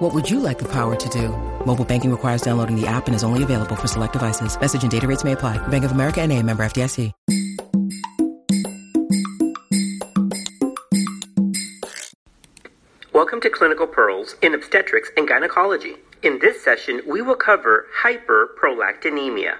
What would you like the power to do? Mobile banking requires downloading the app and is only available for select devices. Message and data rates may apply. Bank of America and a member FDIC. Welcome to Clinical Pearls in Obstetrics and Gynecology. In this session, we will cover hyperprolactinemia.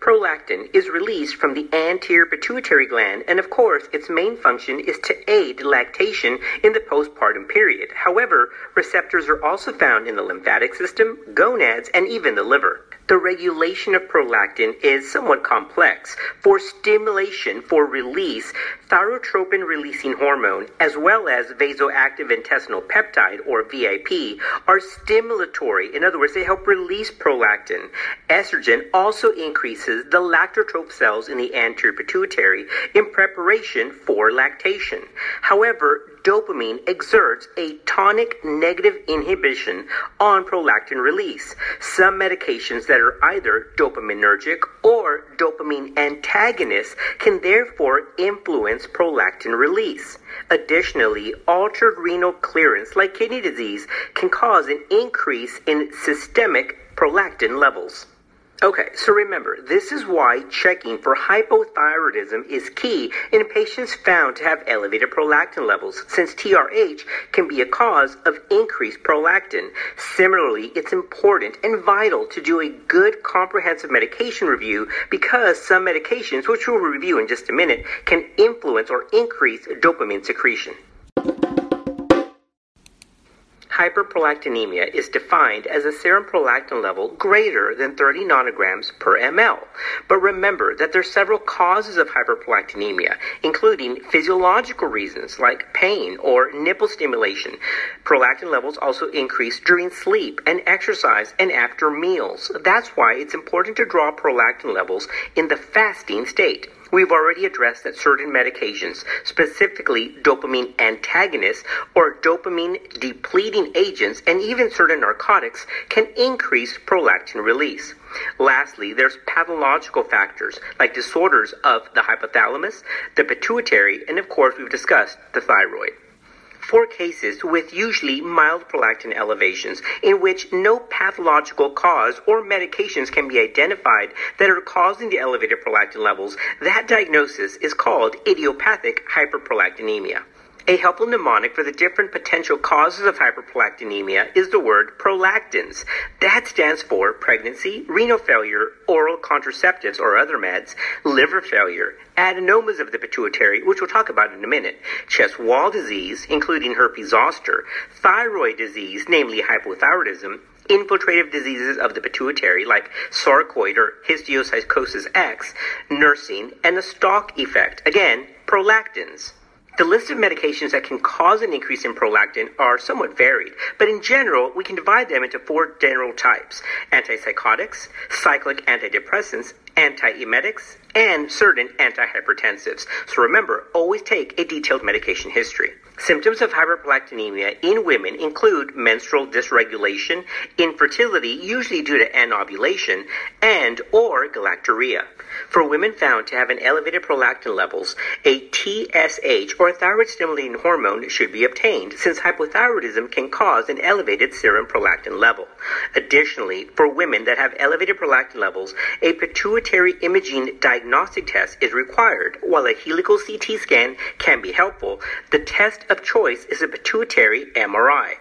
Prolactin is released from the anterior pituitary gland, and of course, its main function is to aid lactation in the postpartum period. However, receptors are also found in the lymphatic system, gonads, and even the liver. The regulation of prolactin is somewhat complex. For stimulation for release, thyrotropin releasing hormone, as well as vasoactive intestinal peptide, or VIP, are stimulatory. In other words, they help release prolactin. Estrogen also increases the lactotrope cells in the anterior pituitary in preparation for lactation. However, dopamine exerts a tonic negative inhibition on prolactin release. Some medications that are either dopaminergic or dopamine antagonists can therefore influence prolactin release. Additionally, altered renal clearance, like kidney disease, can cause an increase in systemic prolactin levels. Okay, so remember, this is why checking for hypothyroidism is key in patients found to have elevated prolactin levels, since TRH can be a cause of increased prolactin. Similarly, it's important and vital to do a good comprehensive medication review because some medications, which we'll review in just a minute, can influence or increase dopamine secretion. Hyperprolactinemia is defined as a serum prolactin level greater than 30 nanograms per ml. But remember that there are several causes of hyperprolactinemia, including physiological reasons like pain or nipple stimulation. Prolactin levels also increase during sleep and exercise and after meals. That's why it's important to draw prolactin levels in the fasting state. We've already addressed that certain medications, specifically dopamine antagonists or dopamine depleting agents, and even certain narcotics, can increase prolactin release. Lastly, there's pathological factors like disorders of the hypothalamus, the pituitary, and of course, we've discussed the thyroid for cases with usually mild prolactin elevations in which no pathological cause or medications can be identified that are causing the elevated prolactin levels, that diagnosis is called idiopathic hyperprolactinemia. A helpful mnemonic for the different potential causes of hyperprolactinemia is the word prolactins. That stands for pregnancy, renal failure, oral contraceptives or other meds, liver failure, adenomas of the pituitary, which we'll talk about in a minute, chest wall disease, including herpes zoster, thyroid disease, namely hypothyroidism, infiltrative diseases of the pituitary like sarcoid or histiocytosis X, nursing, and the stalk effect. Again, prolactins. The list of medications that can cause an increase in prolactin are somewhat varied, but in general, we can divide them into four general types antipsychotics, cyclic antidepressants, antiemetics, and certain antihypertensives. So remember, always take a detailed medication history. Symptoms of hyperprolactinemia in women include menstrual dysregulation, infertility, usually due to anovulation, and or galactorrhea. For women found to have an elevated prolactin levels, a TSH or thyroid stimulating hormone should be obtained since hypothyroidism can cause an elevated serum prolactin level. Additionally, for women that have elevated prolactin levels, a pituitary imaging diagnostic test is required. While a helical CT scan can be helpful, the test of choice is a pituitary MRI.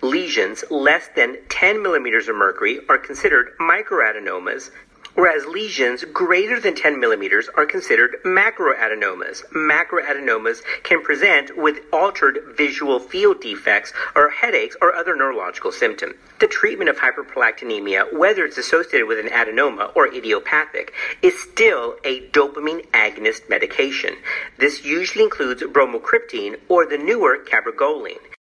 Lesions less than 10 millimeters of mercury are considered microadenomas, whereas lesions greater than 10 millimeters are considered macroadenomas. Macroadenomas can present with altered visual field defects or headaches or other neurological symptoms. The treatment of hyperprolactinemia, whether it's associated with an adenoma or idiopathic, is still a dopamine agonist medication. This usually includes bromocriptine or the newer cabergoline.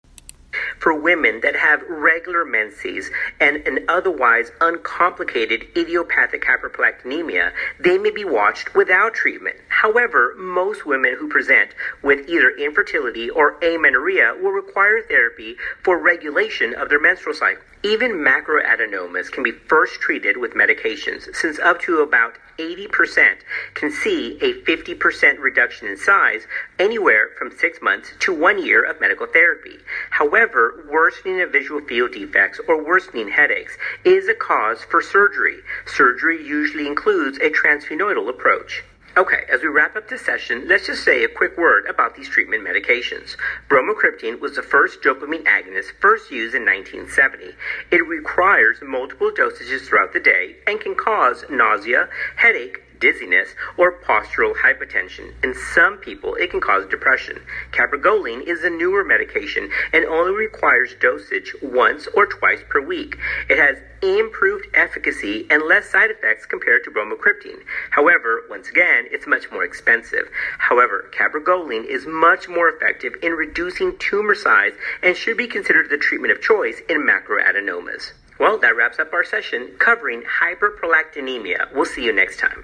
For women that have regular menses and an otherwise uncomplicated idiopathic hyperprolactinemia, they may be watched without treatment. However, most women who present with either infertility or amenorrhea will require therapy for regulation of their menstrual cycle. Even macroadenomas can be first treated with medications, since up to about 80% can see a 50% reduction in size anywhere from six months to one year of medical therapy. However, worsening of visual field defects or worsening headaches is a cause for surgery. Surgery usually includes a transsphenoidal approach. Okay, as we wrap up this session, let's just say a quick word about these treatment medications. Bromocriptine was the first dopamine agonist first used in 1970. It requires multiple dosages throughout the day and can cause nausea, headache, dizziness, or postural hypotension. In some people, it can cause depression. Cabergoline is a newer medication and only requires dosage once or twice per week. It has improved efficacy and less side effects compared to bromocriptine. However, once again, it's much more expensive. However, cabergoline is much more effective in reducing tumor size and should be considered the treatment of choice in macroadenomas. Well, that wraps up our session covering hyperprolactinemia. We'll see you next time.